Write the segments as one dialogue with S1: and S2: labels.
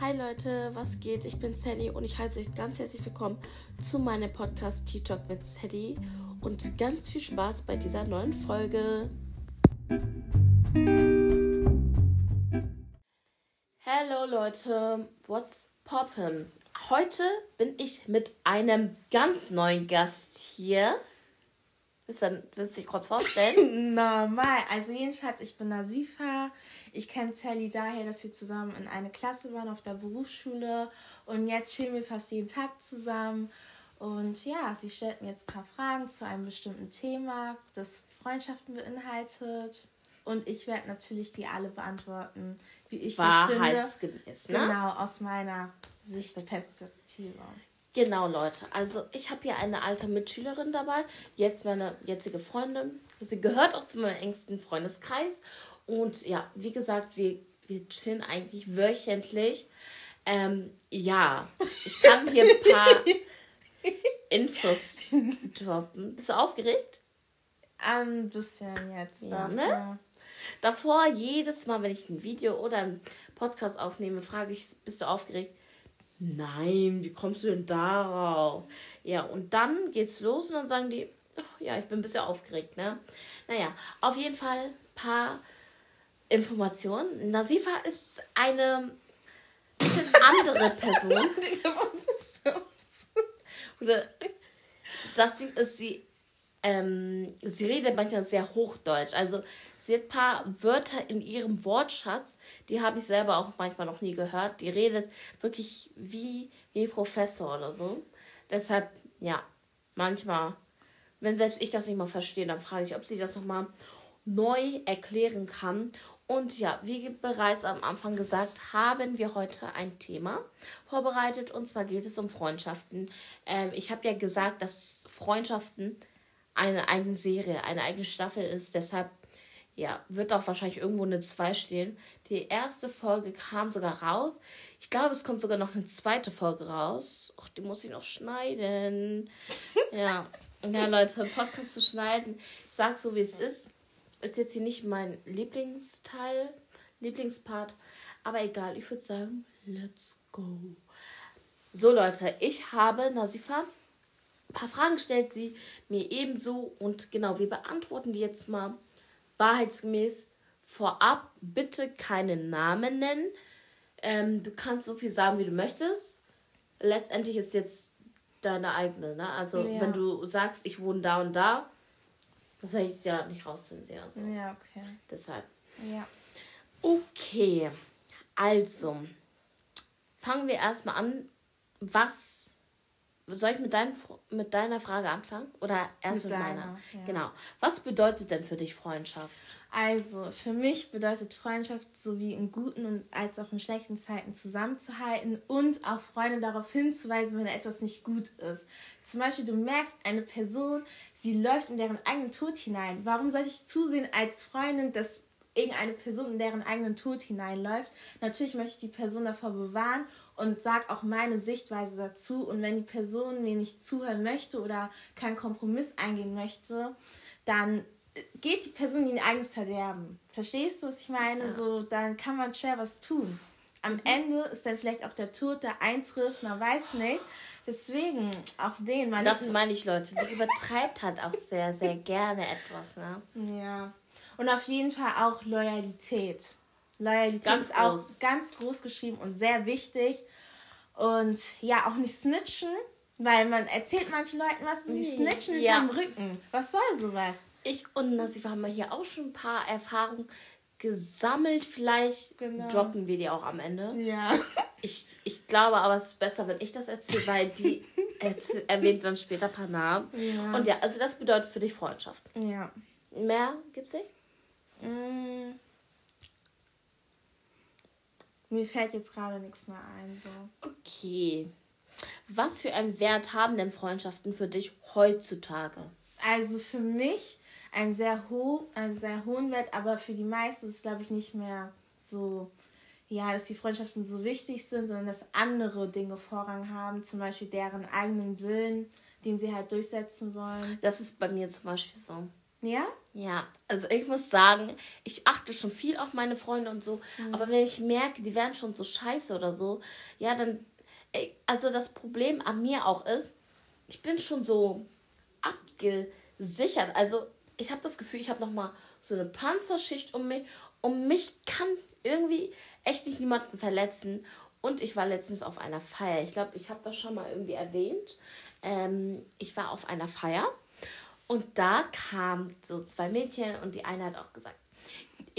S1: Hi Leute, was geht? Ich bin Sally und ich heiße euch ganz herzlich willkommen zu meinem Podcast Tea Talk mit Sally und ganz viel Spaß bei dieser neuen Folge. Hallo Leute, what's poppin'? Heute bin ich mit einem ganz neuen Gast hier. Willst du, willst du dich kurz vorstellen?
S2: Normal. Also jedenfalls, ich bin Nasifa. Ich kenne Sally daher, dass wir zusammen in eine Klasse waren auf der Berufsschule. Und jetzt chillen wir fast jeden Tag zusammen. Und ja, sie stellt mir jetzt ein paar Fragen zu einem bestimmten Thema, das Freundschaften beinhaltet. Und ich werde natürlich die alle beantworten, wie ich das finde. Ne? Genau, aus meiner Sicht der Perspektive.
S1: Genau, Leute. Also ich habe hier eine alte Mitschülerin dabei, jetzt meine jetzige Freundin. Sie gehört auch zu meinem engsten Freundeskreis. Und ja, wie gesagt, wir, wir chillen eigentlich wöchentlich. Ähm, ja, ich kann hier ein paar Infos droppen. Bist du aufgeregt?
S2: Ein bisschen jetzt.
S1: Ja, ne? Ja. Davor, jedes Mal, wenn ich ein Video oder einen Podcast aufnehme, frage ich, bist du aufgeregt? Nein, wie kommst du denn darauf? Ja, und dann geht's los und dann sagen die, ach, ja, ich bin ein bisschen aufgeregt, ne? Naja, auf jeden Fall ein paar Informationen. Nasifa ist eine bisschen andere Person. Oder das Ding ist, sie, ähm, sie redet manchmal sehr Hochdeutsch. Also Sie hat ein paar Wörter in ihrem Wortschatz, die habe ich selber auch manchmal noch nie gehört. Die redet wirklich wie, wie Professor oder so. Deshalb, ja, manchmal, wenn selbst ich das nicht mal verstehe, dann frage ich, ob sie das nochmal neu erklären kann. Und ja, wie bereits am Anfang gesagt, haben wir heute ein Thema vorbereitet und zwar geht es um Freundschaften. Ähm, ich habe ja gesagt, dass Freundschaften eine eigene Serie, eine eigene Staffel ist. Deshalb ja, wird auch wahrscheinlich irgendwo eine 2 stehen. Die erste Folge kam sogar raus. Ich glaube, es kommt sogar noch eine zweite Folge raus. Och, die muss ich noch schneiden. ja. Ja, Leute, Podcast zu schneiden. Ich sag so, wie es ist. Ist jetzt hier nicht mein Lieblingsteil, Lieblingspart. Aber egal, ich würde sagen, let's go. So, Leute, ich habe Nasifa paar Fragen stellt sie mir ebenso und genau, wir beantworten die jetzt mal wahrheitsgemäß vorab bitte keinen Namen nennen. Ähm, du kannst so viel sagen, wie du möchtest. Letztendlich ist jetzt deine eigene, ne? Also ja. wenn du sagst, ich wohne da und da, das werde ich ja nicht rauszensieren. Also.
S2: Ja, okay.
S1: Deshalb.
S2: Ja.
S1: Okay. Also, fangen wir erstmal an. Was soll ich mit, dein, mit deiner Frage anfangen? Oder erst mit, mit meiner? Ja. Genau. Was bedeutet denn für dich Freundschaft?
S2: Also, für mich bedeutet Freundschaft sowie in guten und als auch in schlechten Zeiten zusammenzuhalten und auch Freunde darauf hinzuweisen, wenn etwas nicht gut ist. Zum Beispiel, du merkst eine Person, sie läuft in deren eigenen Tod hinein. Warum sollte ich zusehen als Freundin, dass irgendeine Person in deren eigenen Tod hineinläuft? Natürlich möchte ich die Person davor bewahren und sage auch meine Sichtweise dazu. Und wenn die Person mir nicht zuhören möchte oder keinen Kompromiss eingehen möchte, dann geht die Person in ihr eigenes Verderben. Verstehst du, was ich meine? Ja. So, dann kann man schwer was tun. Am mhm. Ende ist dann vielleicht auch der Tod, der eintrifft, man weiß nicht. Deswegen, auf den
S1: man. Das meine ich, Leute. Die übertreibt halt auch sehr, sehr gerne etwas, ne?
S2: Ja. Und auf jeden Fall auch Loyalität. Loyalität ganz ist groß. auch ganz groß geschrieben und sehr wichtig. Und ja, auch nicht snitchen, weil man erzählt manchen Leuten was und die snitchen ja. hinterm Rücken. Was soll sowas?
S1: Ich und Nasifa haben hier auch schon ein paar Erfahrungen gesammelt. Vielleicht genau. droppen wir die auch am Ende.
S2: Ja.
S1: Ich, ich glaube aber, es ist besser, wenn ich das erzähle, weil die erwähnt dann später ein paar Namen. Ja. Und ja, also das bedeutet für dich Freundschaft.
S2: Ja.
S1: Mehr gibt's nicht?
S2: Mm. Mir fällt jetzt gerade nichts mehr ein. So.
S1: Okay. Was für einen Wert haben denn Freundschaften für dich heutzutage?
S2: Also für mich ein sehr, ho einen sehr hohen Wert, aber für die meisten ist es, glaube ich, nicht mehr so, ja, dass die Freundschaften so wichtig sind, sondern dass andere Dinge Vorrang haben, zum Beispiel deren eigenen Willen, den sie halt durchsetzen wollen.
S1: Das ist bei mir zum Beispiel so.
S2: Ja?
S1: Ja, also ich muss sagen, ich achte schon viel auf meine Freunde und so, mhm. aber wenn ich merke, die werden schon so scheiße oder so, ja, dann, also das Problem an mir auch ist, ich bin schon so abgesichert. Also ich habe das Gefühl, ich habe nochmal so eine Panzerschicht um mich. Um mich kann irgendwie echt nicht niemanden verletzen. Und ich war letztens auf einer Feier. Ich glaube, ich habe das schon mal irgendwie erwähnt. Ähm, ich war auf einer Feier und da kamen so zwei Mädchen und die eine hat auch gesagt,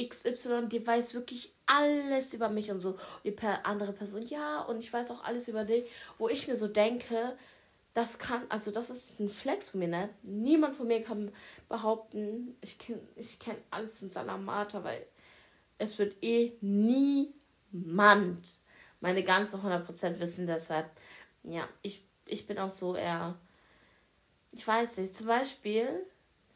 S1: XY, die weiß wirklich alles über mich und so. Und die andere Person, ja, und ich weiß auch alles über dich. Wo ich mir so denke, das kann, also das ist ein Flex von mir, ne? Niemand von mir kann behaupten, ich kenne ich kenn alles von Salamata, weil es wird eh niemand meine ganze 100% wissen. Deshalb, ja, ich, ich bin auch so eher, ich weiß nicht, zum Beispiel,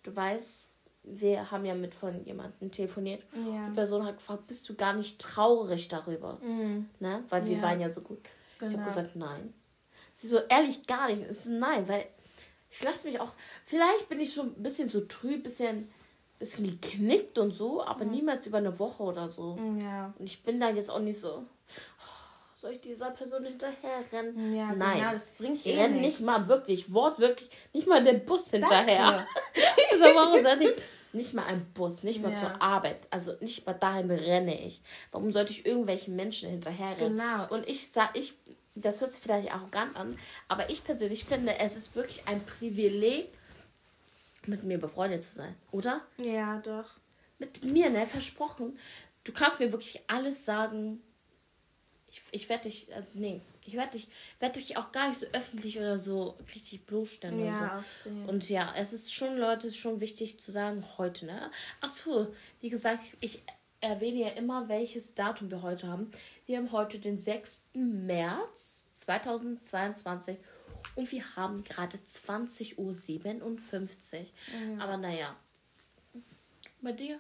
S1: du weißt, wir haben ja mit von jemandem telefoniert. Ja. Die Person hat gefragt, bist du gar nicht traurig darüber? Mhm. Ne? Weil wir ja. waren ja so gut. Genau. Ich habe gesagt, nein. Sie so, ehrlich gar nicht. Ich so, nein, weil ich lasse mich auch, vielleicht bin ich schon ein bisschen so trüb, bisschen, bisschen geknickt und so, aber mhm. niemals über eine Woche oder so. Ja. Und ich bin da jetzt auch nicht so, soll ich dieser Person hinterher rennen? Ja, Nein, genau, das bringt ich eh renne nicht mal wirklich, wortwörtlich, nicht mal den Bus hinterher. so, warum soll ich nicht mal ein Bus, nicht mal ja. zur Arbeit, also nicht mal dahin renne ich. Warum sollte ich irgendwelchen Menschen hinterher rennen? Genau. Und ich sag, ich, das hört sich vielleicht arrogant an, aber ich persönlich finde, es ist wirklich ein Privileg, mit mir befreundet zu sein, oder?
S2: Ja, doch.
S1: Mit mir, ne, versprochen. Du kannst mir wirklich alles sagen, ich, ich werde dich, also nee, ich werde dich, werd dich auch gar nicht so öffentlich oder so richtig bloßstellen ja, oder so. Okay. Und ja, es ist schon, Leute, ist schon wichtig zu sagen, heute, ne? Ach so, wie gesagt, ich erwähne ja immer, welches Datum wir heute haben. Wir haben heute den 6. März 2022 und wir haben gerade 20.57 Uhr. Mhm. Aber naja. Bei dir?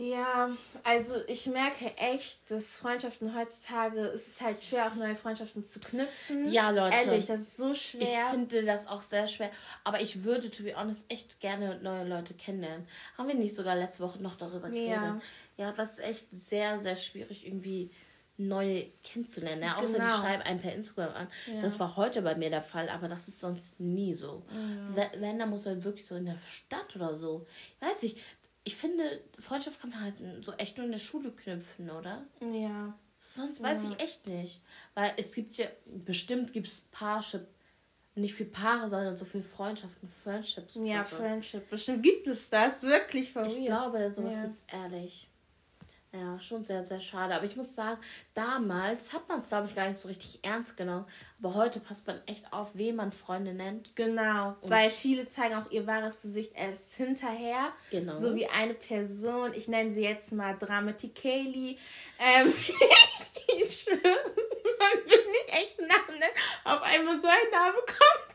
S2: Ja, also ich merke echt, dass Freundschaften heutzutage, ist es halt schwer, auch neue Freundschaften zu knüpfen. Ja, Leute.
S1: Ehrlich, das ist so schwer. Ich finde das auch sehr schwer. Aber ich würde, to be honest, echt gerne neue Leute kennenlernen. Haben wir nicht sogar letzte Woche noch darüber geredet? Ja. Ja, das ist echt sehr, sehr schwierig, irgendwie neue kennenzulernen. Ja, außer genau. die schreiben einen per Instagram an. Ja. Das war heute bei mir der Fall, aber das ist sonst nie so. Ja. Wenn, dann muss halt wirklich so in der Stadt oder so. Ich weiß nicht, ich finde, Freundschaft kann man halt so echt nur in der Schule knüpfen, oder? Ja. Sonst weiß ja. ich echt nicht. Weil es gibt ja, bestimmt gibt es Paarship, nicht für Paare, sondern so für Freundschaften, Friendships.
S2: Ja, so. Friendship. Bestimmt gibt es das wirklich von
S1: ich mir. Ich glaube, sowas ja. gibt es ehrlich. Ja, schon sehr, sehr schade. Aber ich muss sagen, damals hat man es, glaube ich, gar nicht so richtig ernst genommen. Aber heute passt man echt auf, wen man Freunde nennt.
S2: Genau, Und weil viele zeigen auch ihr wahres Gesicht erst hinterher. Genau. So wie eine Person, ich nenne sie jetzt mal Dramatikeli. Ähm, ich schwöre, man wird nicht echt Namen, ne? Auf einmal so ein Name kommt.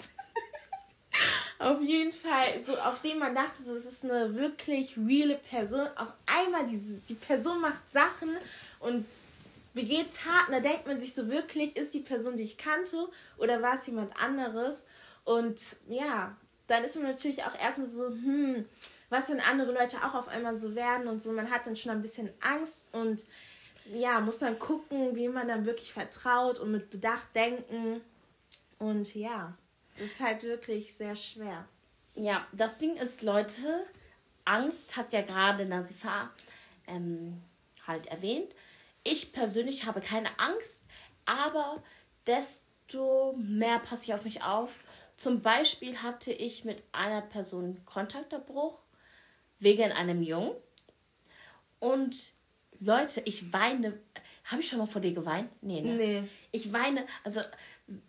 S2: Auf jeden Fall, so auf dem man dachte, so es ist eine wirklich reale Person. Auf einmal diese, die Person macht Sachen und begeht Taten, da denkt man sich so wirklich, ist die Person, die ich kannte oder war es jemand anderes? Und ja, dann ist man natürlich auch erstmal so, hm, was wenn andere Leute auch auf einmal so werden und so. Man hat dann schon ein bisschen Angst und ja, muss dann gucken, wie man dann wirklich vertraut und mit Bedacht denken. Und ja. Das ist halt wirklich sehr schwer.
S1: Ja, das Ding ist, Leute, Angst hat ja gerade Nasifa ähm, halt erwähnt. Ich persönlich habe keine Angst, aber desto mehr passe ich auf mich auf. Zum Beispiel hatte ich mit einer Person Kontakterbruch wegen einem Jungen. Und Leute, ich weine. Habe ich schon mal vor dir geweint? Nee, ne? Nee. Ich weine, also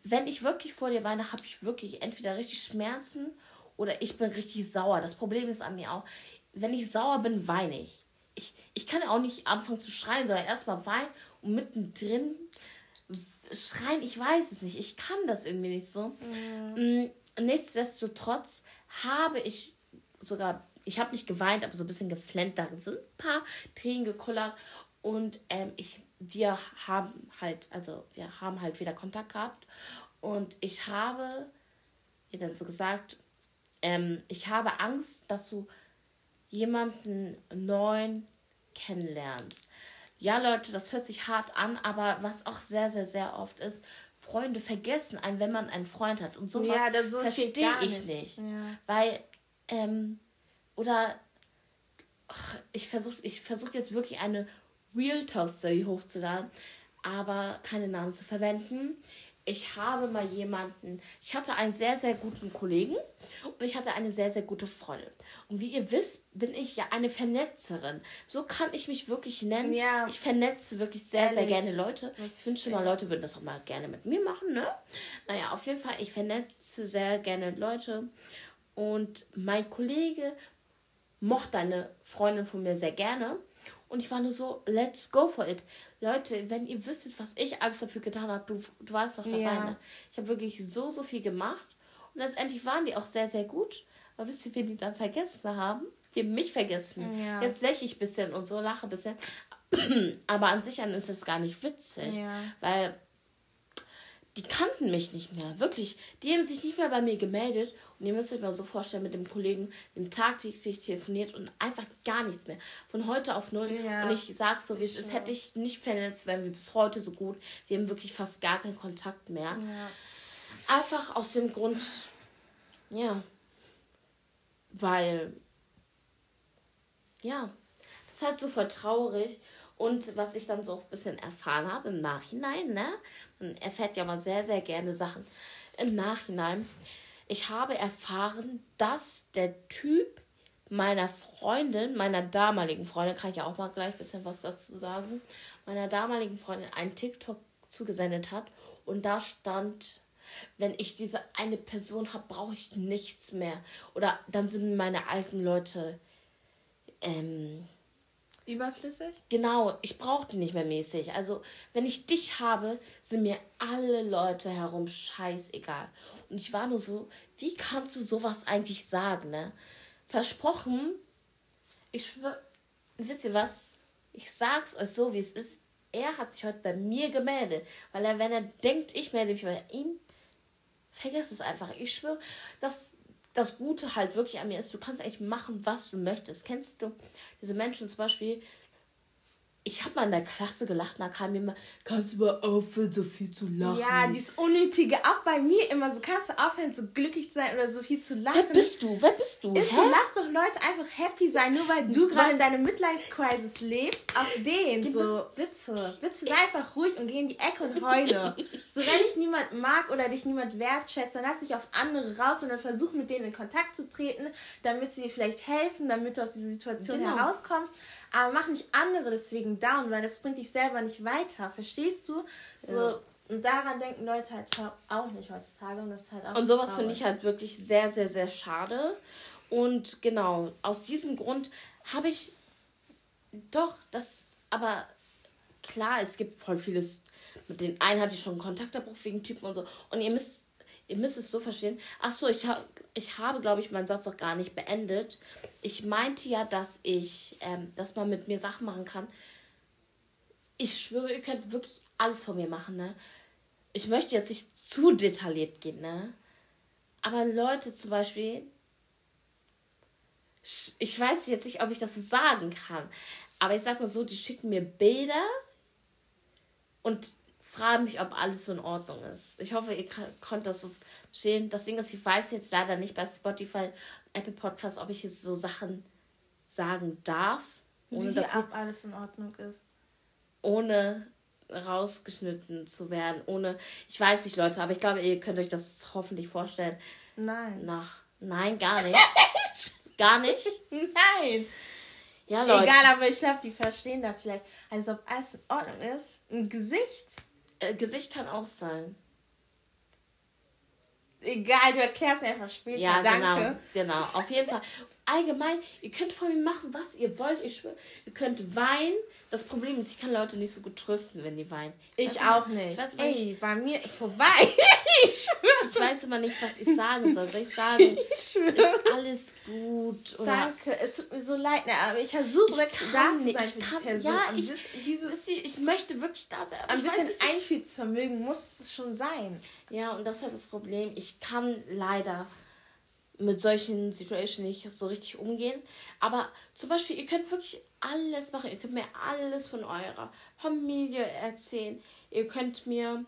S1: wenn ich wirklich vor dir weine, habe ich wirklich entweder richtig Schmerzen oder ich bin richtig sauer. Das Problem ist an mir auch, wenn ich sauer bin, weine ich. Ich, ich kann auch nicht anfangen zu schreien, sondern erstmal weinen und mittendrin schreien. Ich weiß es nicht. Ich kann das irgendwie nicht so. Mhm. Nichtsdestotrotz habe ich sogar, ich habe nicht geweint, aber so ein bisschen geflennt. Da sind ein paar Tränen gekullert. Und ähm, ich wir haben halt, also wir haben halt wieder Kontakt gehabt und ich habe ihr dann so gesagt, ähm, ich habe Angst, dass du jemanden neuen kennenlernst. Ja, Leute, das hört sich hart an, aber was auch sehr, sehr, sehr oft ist, Freunde vergessen einen, wenn man einen Freund hat. Und sowas ja, so verstehe ich nicht. nicht. Ja. Weil, ähm, oder ach, ich versuche ich versuch jetzt wirklich eine Real Talk Story hochzuladen, aber keine Namen zu verwenden ich habe mal jemanden, ich hatte einen sehr, sehr guten Kollegen und ich hatte eine sehr, sehr gute Freundin. Und wie ihr wisst, bin ich ja eine Vernetzerin. So kann ich mich wirklich nennen. Ja. Ich vernetze wirklich sehr, Ehrlich? sehr gerne Leute. ich wünsche mal, Leute würden das auch mal gerne mit mir machen, ne? Naja, auf jeden Fall, ich vernetze sehr gerne Leute. Und mein Kollege mochte eine Freundin von mir sehr gerne. Und ich war nur so, let's go for it. Leute, wenn ihr wüsstet, was ich alles dafür getan habe, du, du warst doch dabei. Ja. Ne? Ich habe wirklich so, so viel gemacht. Und letztendlich waren die auch sehr, sehr gut. Aber wisst ihr, wen die dann vergessen haben? Die haben mich vergessen. Ja. Jetzt lächle ich ein bisschen und so lache ein bisschen. Aber an sich an ist es gar nicht witzig. Ja. Weil die kannten mich nicht mehr. Wirklich. Die haben sich nicht mehr bei mir gemeldet. Und ihr müsst euch mal so vorstellen, mit dem Kollegen im tagtäglich telefoniert und einfach gar nichts mehr. Von heute auf null. Ja, und ich sag so, wie es ist, hätte ich nicht vernetzt, wären wir bis heute so gut. Wir haben wirklich fast gar keinen Kontakt mehr. Ja. Einfach aus dem Grund, ja. Weil, ja, das ist halt so voll traurig. Und was ich dann so ein bisschen erfahren habe im Nachhinein, ne? Man erfährt ja mal sehr, sehr gerne Sachen im Nachhinein. Ich habe erfahren, dass der Typ meiner Freundin, meiner damaligen Freundin, kann ich ja auch mal gleich ein bisschen was dazu sagen, meiner damaligen Freundin einen TikTok zugesendet hat und da stand, wenn ich diese eine Person habe, brauche ich nichts mehr. Oder dann sind meine alten Leute ähm,
S2: Überflüssig?
S1: Genau, ich brauche die nicht mehr mäßig. Also, wenn ich dich habe, sind mir alle Leute herum scheißegal. Und ich war nur so, wie kannst du sowas eigentlich sagen, ne? Versprochen, ich schwör, wisst ihr was? Ich sag's euch so, wie es ist. Er hat sich heute bei mir gemeldet, weil er, wenn er denkt, ich melde mich bei ihm, vergesst es einfach. Ich schwöre, dass das Gute halt wirklich an mir ist, du kannst eigentlich machen, was du möchtest. Kennst du diese Menschen zum Beispiel, ich habe mal in der Klasse gelacht, da kam mir immer, kannst du mal aufhören, so viel zu lachen.
S2: Ja, dieses Unnötige, auch bei mir immer so, kannst du aufhören, so glücklich zu sein oder so viel zu lachen.
S1: Wer bist du? Wer bist du?
S2: Ist lass doch Leute einfach happy sein, nur weil du gerade in deiner Midlife-Crisis lebst, auf den, genau. so, bitte, bitte sei einfach ruhig und geh in die Ecke und heule. so, wenn dich niemand mag oder dich niemand wertschätzt, dann lass dich auf andere raus und dann versuch mit denen in Kontakt zu treten, damit sie dir vielleicht helfen, damit du aus dieser Situation genau. herauskommst aber mach nicht andere deswegen down, weil das bringt dich selber nicht weiter. Verstehst du? So. Ja. Und daran denken Leute halt auch nicht heutzutage. Und, das ist halt auch
S1: und sowas finde ich halt wirklich sehr, sehr, sehr schade. Und genau, aus diesem Grund habe ich doch das, aber klar, es gibt voll vieles. Mit den einen hatte ich schon Kontaktabbruch wegen Typen und so. Und ihr müsst ihr müsst es so verstehen. Ach so, ich, ha ich habe, glaube ich, meinen Satz auch gar nicht beendet. Ich meinte ja, dass ich, ähm, dass man mit mir Sachen machen kann. Ich schwöre, ihr könnt wirklich alles von mir machen, ne? Ich möchte jetzt nicht zu detailliert gehen, ne? Aber Leute zum Beispiel, ich weiß jetzt nicht, ob ich das sagen kann, aber ich sag mal so, die schicken mir Bilder und frage mich, ob alles so in Ordnung ist. Ich hoffe, ihr könnt das so verstehen. Das Ding ist, ich weiß jetzt leider nicht bei Spotify, Apple Podcast, ob ich jetzt so Sachen sagen darf.
S2: Ohne Wie dass ab alles in Ordnung ist.
S1: Ohne rausgeschnitten zu werden, ohne. Ich weiß nicht, Leute, aber ich glaube, ihr könnt euch das hoffentlich vorstellen. Nein. Nach. Nein, gar nicht. gar nicht?
S2: Nein. Ja, Leute. Egal, aber ich glaube, die verstehen das vielleicht. Also, ob alles in Ordnung ist. Ein Gesicht
S1: äh, Gesicht kann auch sein.
S2: Egal, du erklärst einfach später. Ja, Danke.
S1: genau, genau. Auf jeden Fall. Allgemein, ihr könnt von mir machen, was ihr wollt. Ich schwöre, ihr könnt weinen. Das Problem ist, ich kann Leute nicht so gut trösten, wenn die weinen.
S2: Ich weißt auch nicht. Weißt, Ey, ich, bei mir vorbei.
S1: ich. Ich weiß immer nicht, was ich sagen soll. Soll ich sagen, ich ist alles gut?
S2: Oder? Danke, es tut mir so leid, ne, aber ich versuche wirklich da zu sein für kann, Person. Ja,
S1: ich, dieses, ich möchte wirklich da sein.
S2: ein bisschen Einfühlsvermögen muss es schon sein.
S1: Ja, und das ist halt das Problem. Ich kann leider mit solchen Situationen nicht so richtig umgehen. Aber zum Beispiel, ihr könnt wirklich alles machen. Ihr könnt mir alles von eurer Familie erzählen. Ihr könnt mir,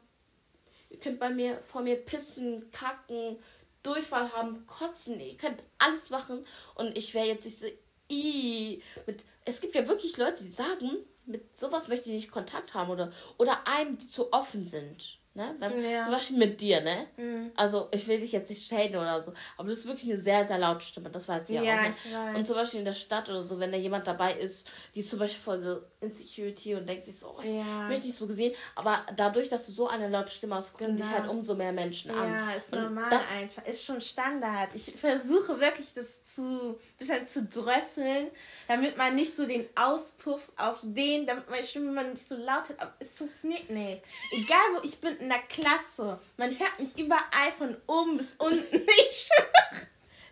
S1: ihr könnt bei mir vor mir pissen, kacken, Durchfall haben, kotzen. Ihr könnt alles machen. Und ich wäre jetzt nicht so, i mit. Es gibt ja wirklich Leute, die sagen, mit sowas möchte ich nicht Kontakt haben oder, oder einem, die zu offen sind. Ne? Wenn, ja. Zum Beispiel mit dir, ne? Mhm. Also ich will dich jetzt nicht schäden oder so, aber du bist wirklich eine sehr, sehr laute Stimme, das weiß ich ja, auch. Ne? Ich weiß. Und zum Beispiel in der Stadt oder so, wenn da jemand dabei ist, die ist zum Beispiel voll so Insecurity und denkt sich so, oh, ich ja. möchte nicht so gesehen, aber dadurch, dass du so eine laute Stimme hast, gucken genau. dich halt umso mehr Menschen an. Ja,
S2: ist und normal das, einfach, ist schon Standard. Ich versuche wirklich das zu, bisschen zu drösseln, damit man nicht so den Auspuff auf den, damit meine Stimme man nicht so laut hat. Aber es funktioniert nicht. Egal wo ich bin in der Klasse, man hört mich überall von oben bis unten. Ich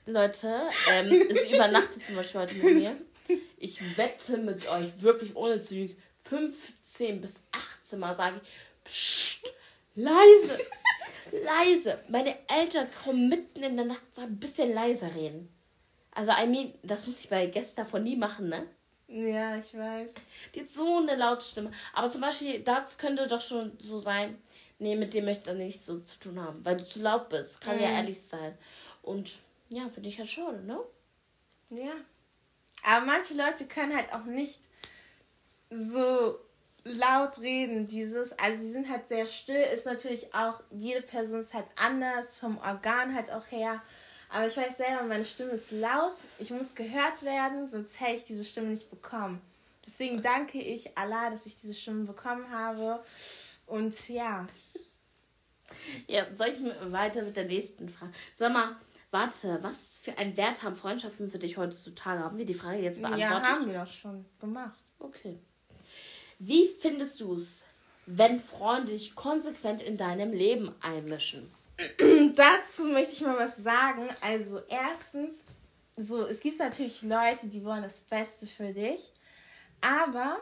S1: Leute, ähm, sie übernachtet zum Beispiel heute mit mir. Ich wette mit euch, wirklich ohne zu lügen, 15 bis 18 Mal sage ich, Psst, leise, leise. Meine Eltern kommen mitten in der Nacht und sagen, ein bisschen leiser reden. Also, I mean, das muss ich bei Gästen davon nie machen, ne?
S2: Ja, ich weiß.
S1: Die hat so eine laute Stimme. Aber zum Beispiel, das könnte doch schon so sein, nee, mit dem möchte ich nichts so zu tun haben, weil du zu laut bist. Kann mhm. ja ehrlich sein. Und ja, finde ich halt schade, ne?
S2: Ja. Aber manche Leute können halt auch nicht so laut reden. Dieses, also sie sind halt sehr still, ist natürlich auch, jede Person ist halt anders, vom Organ halt auch her. Aber ich weiß selber, meine Stimme ist laut, ich muss gehört werden, sonst hätte ich diese Stimme nicht bekommen. Deswegen danke ich Allah, dass ich diese Stimme bekommen habe. Und ja.
S1: Ja, soll ich weiter mit der nächsten Frage? Sag mal, warte, was für einen Wert haben Freundschaften für dich heutzutage? Haben wir die Frage jetzt beantwortet?
S2: Ja, haben wir doch schon gemacht.
S1: Okay. Wie findest du es, wenn Freunde dich konsequent in deinem Leben einmischen?
S2: Dazu möchte ich mal was sagen. Also erstens, so es gibt natürlich Leute, die wollen das Beste für dich, aber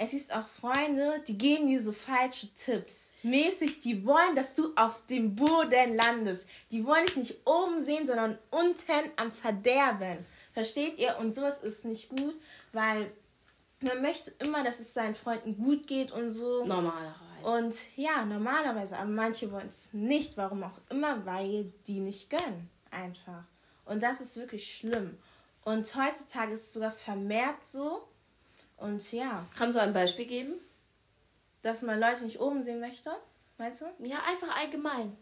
S2: es ist auch Freunde, die geben dir so falsche Tipps. Mäßig, die wollen, dass du auf dem Boden landest. Die wollen dich nicht oben sehen, sondern unten am Verderben. Versteht ihr? Und sowas ist nicht gut, weil man möchte immer, dass es seinen Freunden gut geht und so. Normalerweise. Und ja, normalerweise, aber manche wollen es nicht, warum auch immer, weil die nicht gönnen. Einfach. Und das ist wirklich schlimm. Und heutzutage ist es sogar vermehrt so. Und ja.
S1: Kannst du ein Beispiel geben?
S2: Dass man Leute nicht oben sehen möchte, meinst du?
S1: Ja, einfach allgemein.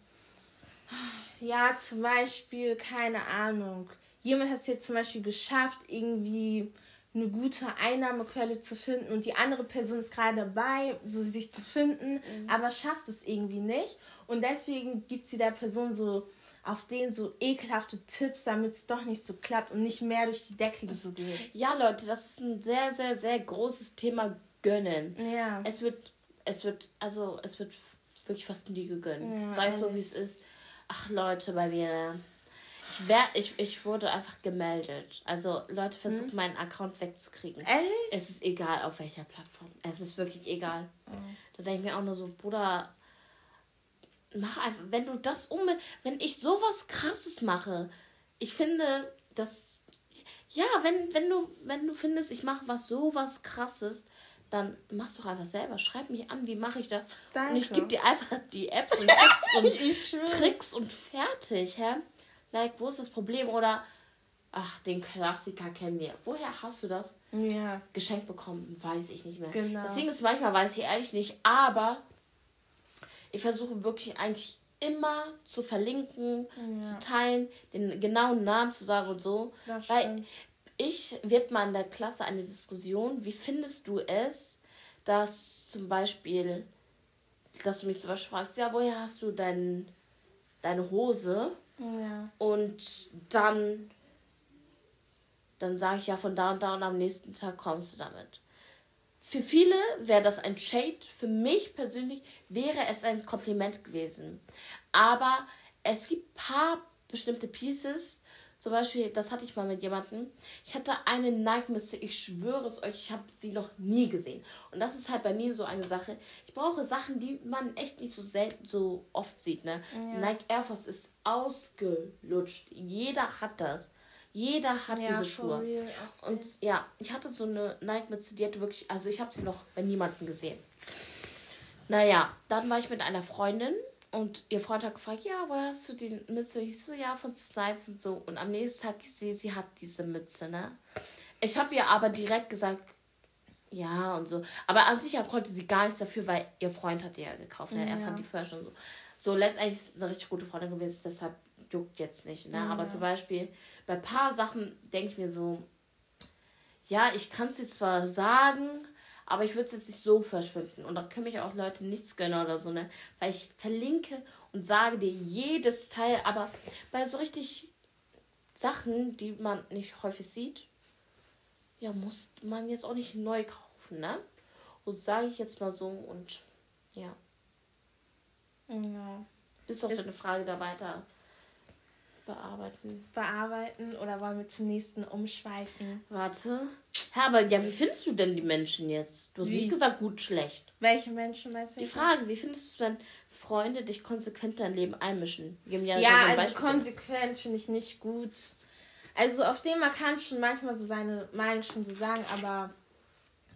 S2: Ja, zum Beispiel, keine Ahnung. Jemand hat es jetzt zum Beispiel geschafft, irgendwie eine gute Einnahmequelle zu finden und die andere Person ist gerade dabei, so sich zu finden, mhm. aber schafft es irgendwie nicht. Und deswegen gibt sie der Person so auf den so ekelhafte Tipps, damit es doch nicht so klappt und nicht mehr durch die Decke so geht.
S1: Ja, Leute, das ist ein sehr, sehr, sehr großes Thema Gönnen. Ja. Es wird, es wird, also es wird wirklich fast nie gegönnt. Ja, Sei es so, wie es ist. Ach, Leute, bei mir, ne? Ich, wär, ich, ich wurde einfach gemeldet. Also Leute versuchen hm? meinen Account wegzukriegen. Ehrlich? Es ist egal auf welcher Plattform. Es ist wirklich egal. Oh. Da denke ich mir auch nur so, Bruder, mach einfach, wenn du das um, wenn ich sowas krasses mache, ich finde, dass ja, wenn, wenn du, wenn du findest, ich mache was sowas krasses, dann machst doch einfach selber. Schreib mich an, wie mache ich das? Danke. Und ich gebe dir einfach die Apps und Tipps und Tricks und fertig, hä? Like, wo ist das Problem? Oder, ach, den Klassiker kennen wir. Woher hast du das? Ja. Geschenkt bekommen, weiß ich nicht mehr. Genau. Deswegen ist manchmal, weiß ich ehrlich nicht, aber ich versuche wirklich eigentlich immer zu verlinken, ja. zu teilen, den genauen Namen zu sagen und so. Das Weil stimmt. ich wird mal in der Klasse eine Diskussion, wie findest du es, dass zum Beispiel, dass du mich zum Beispiel fragst, ja, woher hast du dein, deine Hose? Und dann, dann sage ich ja von da und da und am nächsten Tag kommst du damit. Für viele wäre das ein Shade. Für mich persönlich wäre es ein Kompliment gewesen. Aber es gibt paar bestimmte Pieces, Zum Beispiel, das hatte ich mal mit jemandem. Ich hatte eine Nike-Mütze, ich schwöre es euch, ich habe sie noch nie gesehen. Und das ist halt bei mir so eine Sache. Ich brauche Sachen, die man echt nicht so selten, so oft sieht. Ne? Ja. Nike Air Force ist ausgelutscht. Jeder hat das. Jeder hat ja, diese Schuhe. Okay. Und ja, ich hatte so eine Nike-Mütze, die hatte wirklich, also ich habe sie noch bei niemandem gesehen. Naja, dann war ich mit einer Freundin und ihr Freund hat gefragt, ja, woher hast du die Mütze? Ich so, ja, von Snipes und so. Und am nächsten Tag, ich sehe, sie hat diese Mütze, ne? Ich habe ihr aber direkt gesagt, ja und so. Aber an sich konnte sie gar nichts dafür, weil ihr Freund hat die ja gekauft. Ne? Er fand die vorher schon so. So, letztendlich ist eine richtig gute Freundin gewesen, deshalb juckt jetzt nicht. Ne? Ja. Aber zum Beispiel bei ein paar Sachen denke ich mir so, ja, ich kann es dir zwar sagen, aber ich würde es jetzt nicht so verschwinden. Und da können mich auch Leute nichts gönnen oder so, ne? Weil ich verlinke und sage dir jedes Teil. Aber bei so richtig Sachen, die man nicht häufig sieht, ja, muss man jetzt auch nicht neu kaufen, ne? Und sage ich jetzt mal so und ja. Ja. Bis auf deine Frage da weiter bearbeiten.
S2: Bearbeiten oder wollen wir zum nächsten umschweifen?
S1: Warte. Ja, aber ja, wie findest du denn die Menschen jetzt? Du hast wie? nicht gesagt gut, schlecht.
S2: Welche Menschen meinst
S1: du? Die Frage, wie findest du es, wenn Freunde dich konsequent in dein Leben einmischen?
S2: Ja, ja also konsequent finde ich nicht gut. Also auf dem man kann schon manchmal so seine Meinung schon so sagen, aber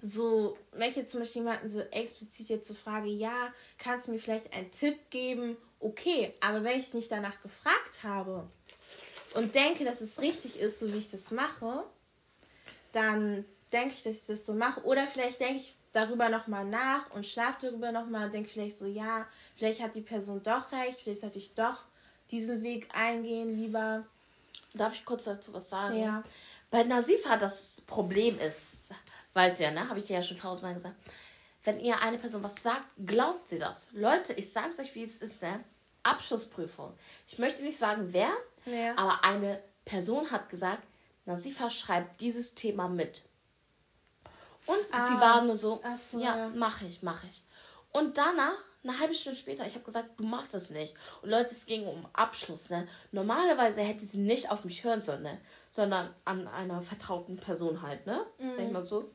S2: so, wenn ich jetzt zum Beispiel jemanden so explizit jetzt so frage, ja, kannst du mir vielleicht einen Tipp geben? Okay, aber wenn ich nicht danach gefragt habe, und denke, dass es richtig ist, so wie ich das mache, dann denke ich, dass ich das so mache. Oder vielleicht denke ich darüber nochmal nach und schlafe darüber nochmal und denke vielleicht so, ja, vielleicht hat die Person doch recht, vielleicht sollte ich doch diesen Weg eingehen, lieber.
S1: Darf ich kurz dazu was sagen? Ja. Bei Nasifa das Problem ist, weißt du ja, ne? Habe ich dir ja schon tausendmal gesagt. Wenn ihr eine Person was sagt, glaubt sie das. Leute, ich sag's euch, wie es ist, ne? Abschlussprüfung. Ich möchte nicht sagen, wer, ja. aber eine Person hat gesagt, Nasifa schreibt dieses Thema mit. Und ah, sie war nur so, so ja, mache ich, mache ich. Und danach, eine halbe Stunde später, ich habe gesagt, du machst das nicht. Und Leute, es ging um Abschluss. Ne? Normalerweise hätte sie nicht auf mich hören sollen, ne? sondern an einer vertrauten Person halt. Ne? Mhm. Sag ich mal so.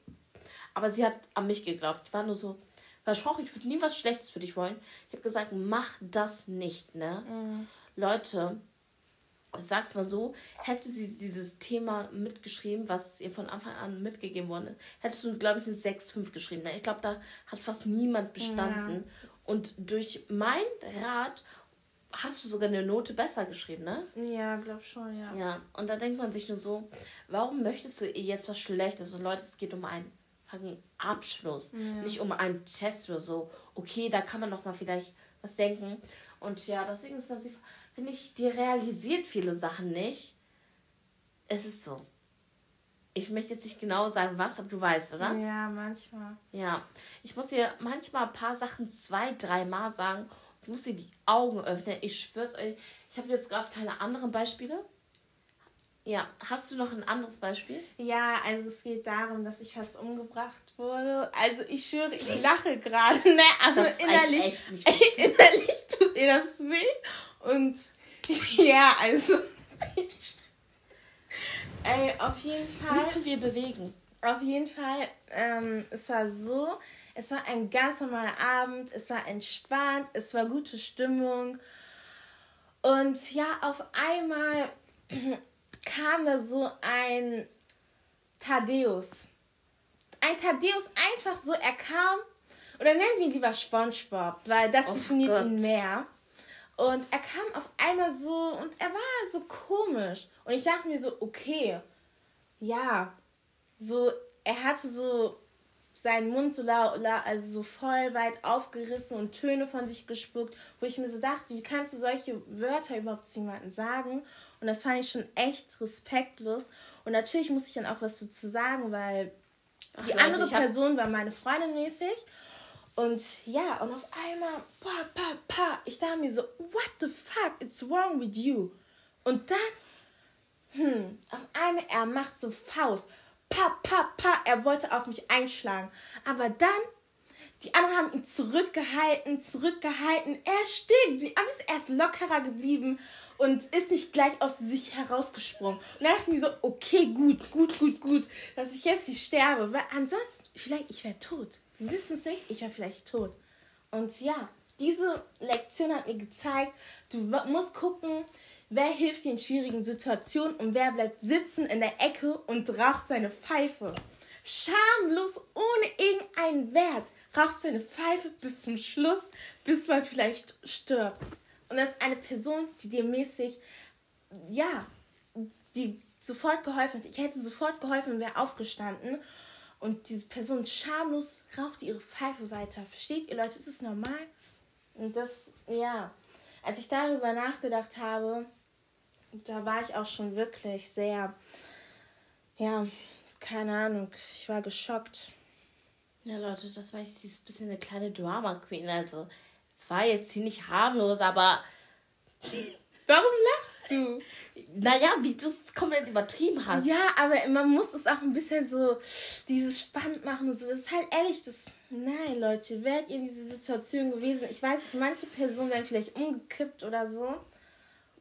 S1: Aber sie hat an mich geglaubt. Ich war nur so, versprochen, ich würde nie was Schlechtes für dich wollen. Ich habe gesagt, mach das nicht, ne? Mhm. Leute, sag's mal so, hätte sie dieses Thema mitgeschrieben, was ihr von Anfang an mitgegeben worden ist, hättest du, glaube ich, eine 6-5 geschrieben. Ich glaube, da hat fast niemand bestanden. Ja. Und durch mein Rat hast du sogar eine Note besser geschrieben, ne?
S2: Ja, glaub schon, ja.
S1: Ja, und da denkt man sich nur so, warum möchtest du ihr jetzt was Schlechtes? Und Leute, es geht um einen fucking Abschluss, ja. nicht um einen Test oder so. Okay, da kann man noch mal vielleicht was denken. Und ja, deswegen ist das, finde ich, die realisiert viele Sachen nicht. Es ist so. Ich möchte jetzt nicht genau sagen, was, aber du weißt, oder?
S2: Ja, manchmal.
S1: Ja. Ich muss dir manchmal ein paar Sachen zwei, dreimal sagen. Ich muss dir die Augen öffnen. Ich schwör's euch. Ich habe jetzt gerade keine anderen Beispiele. Ja, hast du noch ein anderes Beispiel?
S2: Ja, also es geht darum, dass ich fast umgebracht wurde. Also ich schwöre, ich lache gerade, ne? Aber das ist innerlich, echt nicht innerlich tut mir das weh. Und ja, also. ey, auf jeden Fall.
S1: Müssen wir bewegen.
S2: Auf jeden Fall, ähm, es war so, es war ein ganz normaler Abend, es war entspannt, es war gute Stimmung. Und ja, auf einmal kam da so ein Thaddeus. Ein Thaddeus einfach so, er kam, oder nennen wir ihn lieber Spongebob, weil das oh definiert Gott. ihn mehr. Und er kam auf einmal so und er war so komisch. Und ich dachte mir so, okay, ja, so, er hatte so seinen Mund so, la, la, also so voll weit aufgerissen und Töne von sich gespuckt, wo ich mir so dachte, wie kannst du solche Wörter überhaupt zu jemandem sagen? Und das fand ich schon echt respektlos. Und natürlich muss ich dann auch was dazu sagen, weil Ach, die Leute, andere Person war meine Freundin mäßig. Und ja, und auf einmal, pa, pa, pa, ich dachte mir so, what the fuck, it's wrong with you? Und dann, hm, auf einmal, er macht so Faust, pa, pa, pa, er wollte auf mich einschlagen. Aber dann, die anderen haben ihn zurückgehalten, zurückgehalten, er steht, die ist erst lockerer geblieben und ist nicht gleich aus sich herausgesprungen. Und dann dachte ich mir so, okay, gut, gut, gut, gut, dass ich jetzt nicht sterbe. Weil ansonsten, vielleicht, ich wäre tot. Wir wissen es nicht, ich wäre vielleicht tot. Und ja, diese Lektion hat mir gezeigt, du musst gucken, wer hilft dir in schwierigen Situationen und wer bleibt sitzen in der Ecke und raucht seine Pfeife. Schamlos, ohne irgendeinen Wert, raucht seine Pfeife bis zum Schluss, bis man vielleicht stirbt. Und das ist eine Person, die dir mäßig, ja, die sofort geholfen hat. Ich hätte sofort geholfen und wäre aufgestanden. Und diese Person schamlos raucht ihre Pfeife weiter. Versteht ihr Leute? Ist es normal? Und das, ja, als ich darüber nachgedacht habe, da war ich auch schon wirklich sehr, ja, keine Ahnung, ich war geschockt.
S1: Ja, Leute, das war jetzt ein bisschen eine kleine Drama Queen. Also, es war jetzt ziemlich harmlos, aber.
S2: Warum lachst du?
S1: Naja, wie du es komplett übertrieben hast.
S2: Ja, aber man muss es auch ein bisschen so dieses spannend machen und so. Das ist halt ehrlich, das. Nein, Leute, wärt ihr in dieser Situation gewesen? Ich weiß nicht, manche Personen wären vielleicht umgekippt oder so.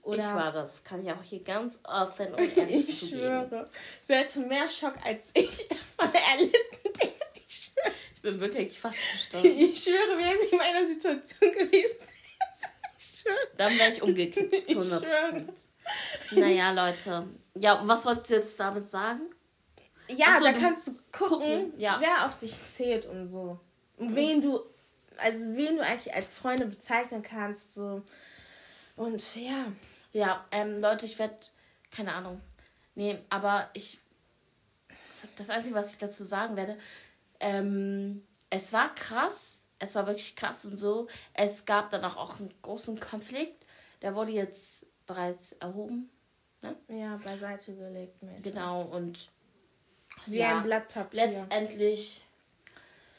S1: Oder ich war das, kann ich auch hier ganz offen und ehrlich
S2: Ich zugeben. schwöre. Sie hätte mehr Schock als ich von erlitten.
S1: Ich schwöre. Ich bin wirklich fast gestorben.
S2: Ich schwöre, wäre sie in meiner Situation gewesen.
S1: Dann wäre ich umgekippt. Ich schwöre. Naja, Leute. Ja, was wolltest du jetzt damit sagen?
S2: Ja, so, da kannst du gucken, gucken ja. wer auf dich zählt und so. Und mhm. wen du, also wen du eigentlich als Freunde bezeichnen kannst, so. Und ja.
S1: Ja, ähm, Leute, ich werde, keine Ahnung. Nee, aber ich, das Einzige, was ich dazu sagen werde, ähm, es war krass, es war wirklich krass und so. Es gab dann auch, auch einen großen Konflikt, der wurde jetzt bereits erhoben.
S2: Ne? Ja, beiseite gelegt. Mäßig.
S1: Genau, und
S2: wie ja, ein Blatt Papier.
S1: Letztendlich,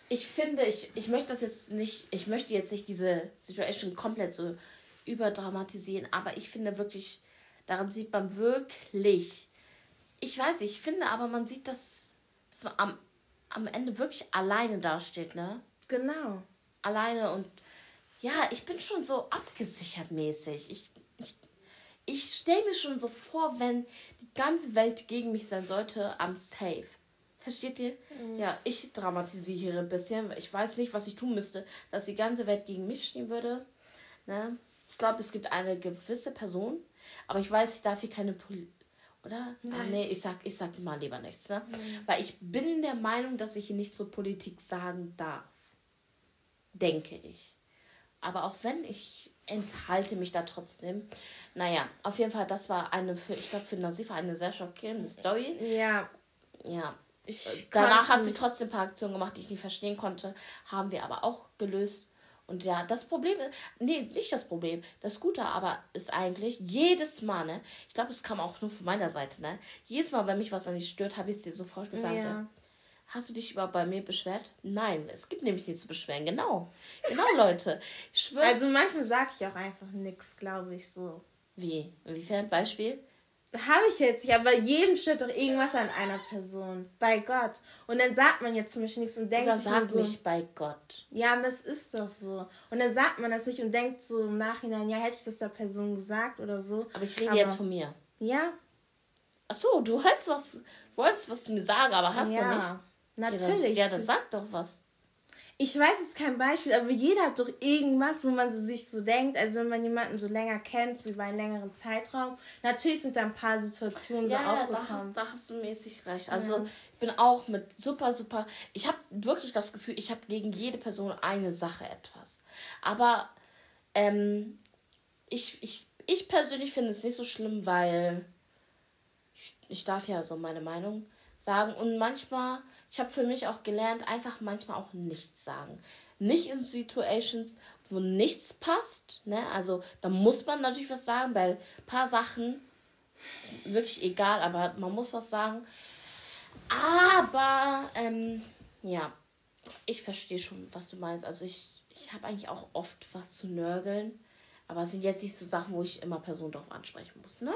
S1: ich finde, ich, ich möchte das jetzt nicht, ich möchte jetzt nicht diese Situation komplett so überdramatisieren, aber ich finde wirklich, daran sieht man wirklich, ich weiß, ich finde aber, man sieht, dass, dass man am, am Ende wirklich alleine dasteht, ne?
S2: Genau.
S1: Alleine und ja, ich bin schon so abgesichert mäßig. Ich, ich, ich stelle mir schon so vor, wenn die ganze Welt gegen mich sein sollte, am safe. Versteht ihr? Mhm. Ja, ich dramatisiere ein bisschen. Ich weiß nicht, was ich tun müsste, dass die ganze Welt gegen mich stehen würde. Ne? Ich glaube, es gibt eine gewisse Person, aber ich weiß, ich darf hier keine Poli oder? Ah, Nein. Ah, nee, ich sag, ich sag mal lieber nichts, ne? Mhm. Weil ich bin der Meinung, dass ich hier nichts zur Politik sagen darf. Denke ich. Aber auch wenn ich enthalte mich da trotzdem. Naja, auf jeden Fall, das war eine für, ich glaube, für Nasifa eine sehr schockierende Story. Ja. Ja. Ich Danach hat sie trotzdem ein paar Aktionen gemacht, die ich nicht verstehen konnte. Haben wir aber auch gelöst. Und ja, das Problem ist, nee, nicht das Problem. Das Gute aber ist eigentlich, jedes Mal, ne, ich glaube, es kam auch nur von meiner Seite, ne, jedes Mal, wenn mich was an dich stört, habe ich es dir sofort gesagt, ja. ne? Hast du dich überhaupt bei mir beschwert? Nein, es gibt nämlich nichts zu beschweren. Genau. Genau, Leute.
S2: Ich Also manchmal sage ich auch einfach nichts, glaube ich, so.
S1: Wie? Inwiefern? Beispiel?
S2: Habe ich jetzt nicht, aber jedem stört doch irgendwas an einer Person. Bei Gott. Und dann sagt man jetzt zum Beispiel nichts und denkt Oder
S1: sagt so, nicht bei Gott.
S2: Ja, es ist doch so. Und dann sagt man das nicht und denkt so im Nachhinein, ja, hätte ich das der Person gesagt oder so.
S1: Aber ich rede aber, jetzt von mir. Ja. Ach so, du hältst was, wolltest was zu mir sagen, aber hast ja, du nicht. Natürlich. Ja, dann, ja, dann sag doch was
S2: ich weiß es ist kein Beispiel, aber jeder hat doch irgendwas, wo man so sich so denkt, also wenn man jemanden so länger kennt, so über einen längeren Zeitraum, natürlich sind da ein paar Situationen ja, so
S1: ja, aufgekommen. Da hast, da hast du mäßig recht. Also ja. ich bin auch mit super, super, ich habe wirklich das Gefühl, ich habe gegen jede Person eine Sache etwas. Aber ähm, ich, ich, ich persönlich finde es nicht so schlimm, weil ich, ich darf ja so meine Meinung sagen und manchmal ich habe für mich auch gelernt, einfach manchmal auch nichts sagen. Nicht in Situations, wo nichts passt. Ne? Also da muss man natürlich was sagen. Bei ein paar Sachen ist wirklich egal, aber man muss was sagen. Aber ähm, ja, ich verstehe schon, was du meinst. Also ich, ich habe eigentlich auch oft was zu nörgeln. Aber es sind jetzt nicht so Sachen, wo ich immer Personen darauf ansprechen muss, ne?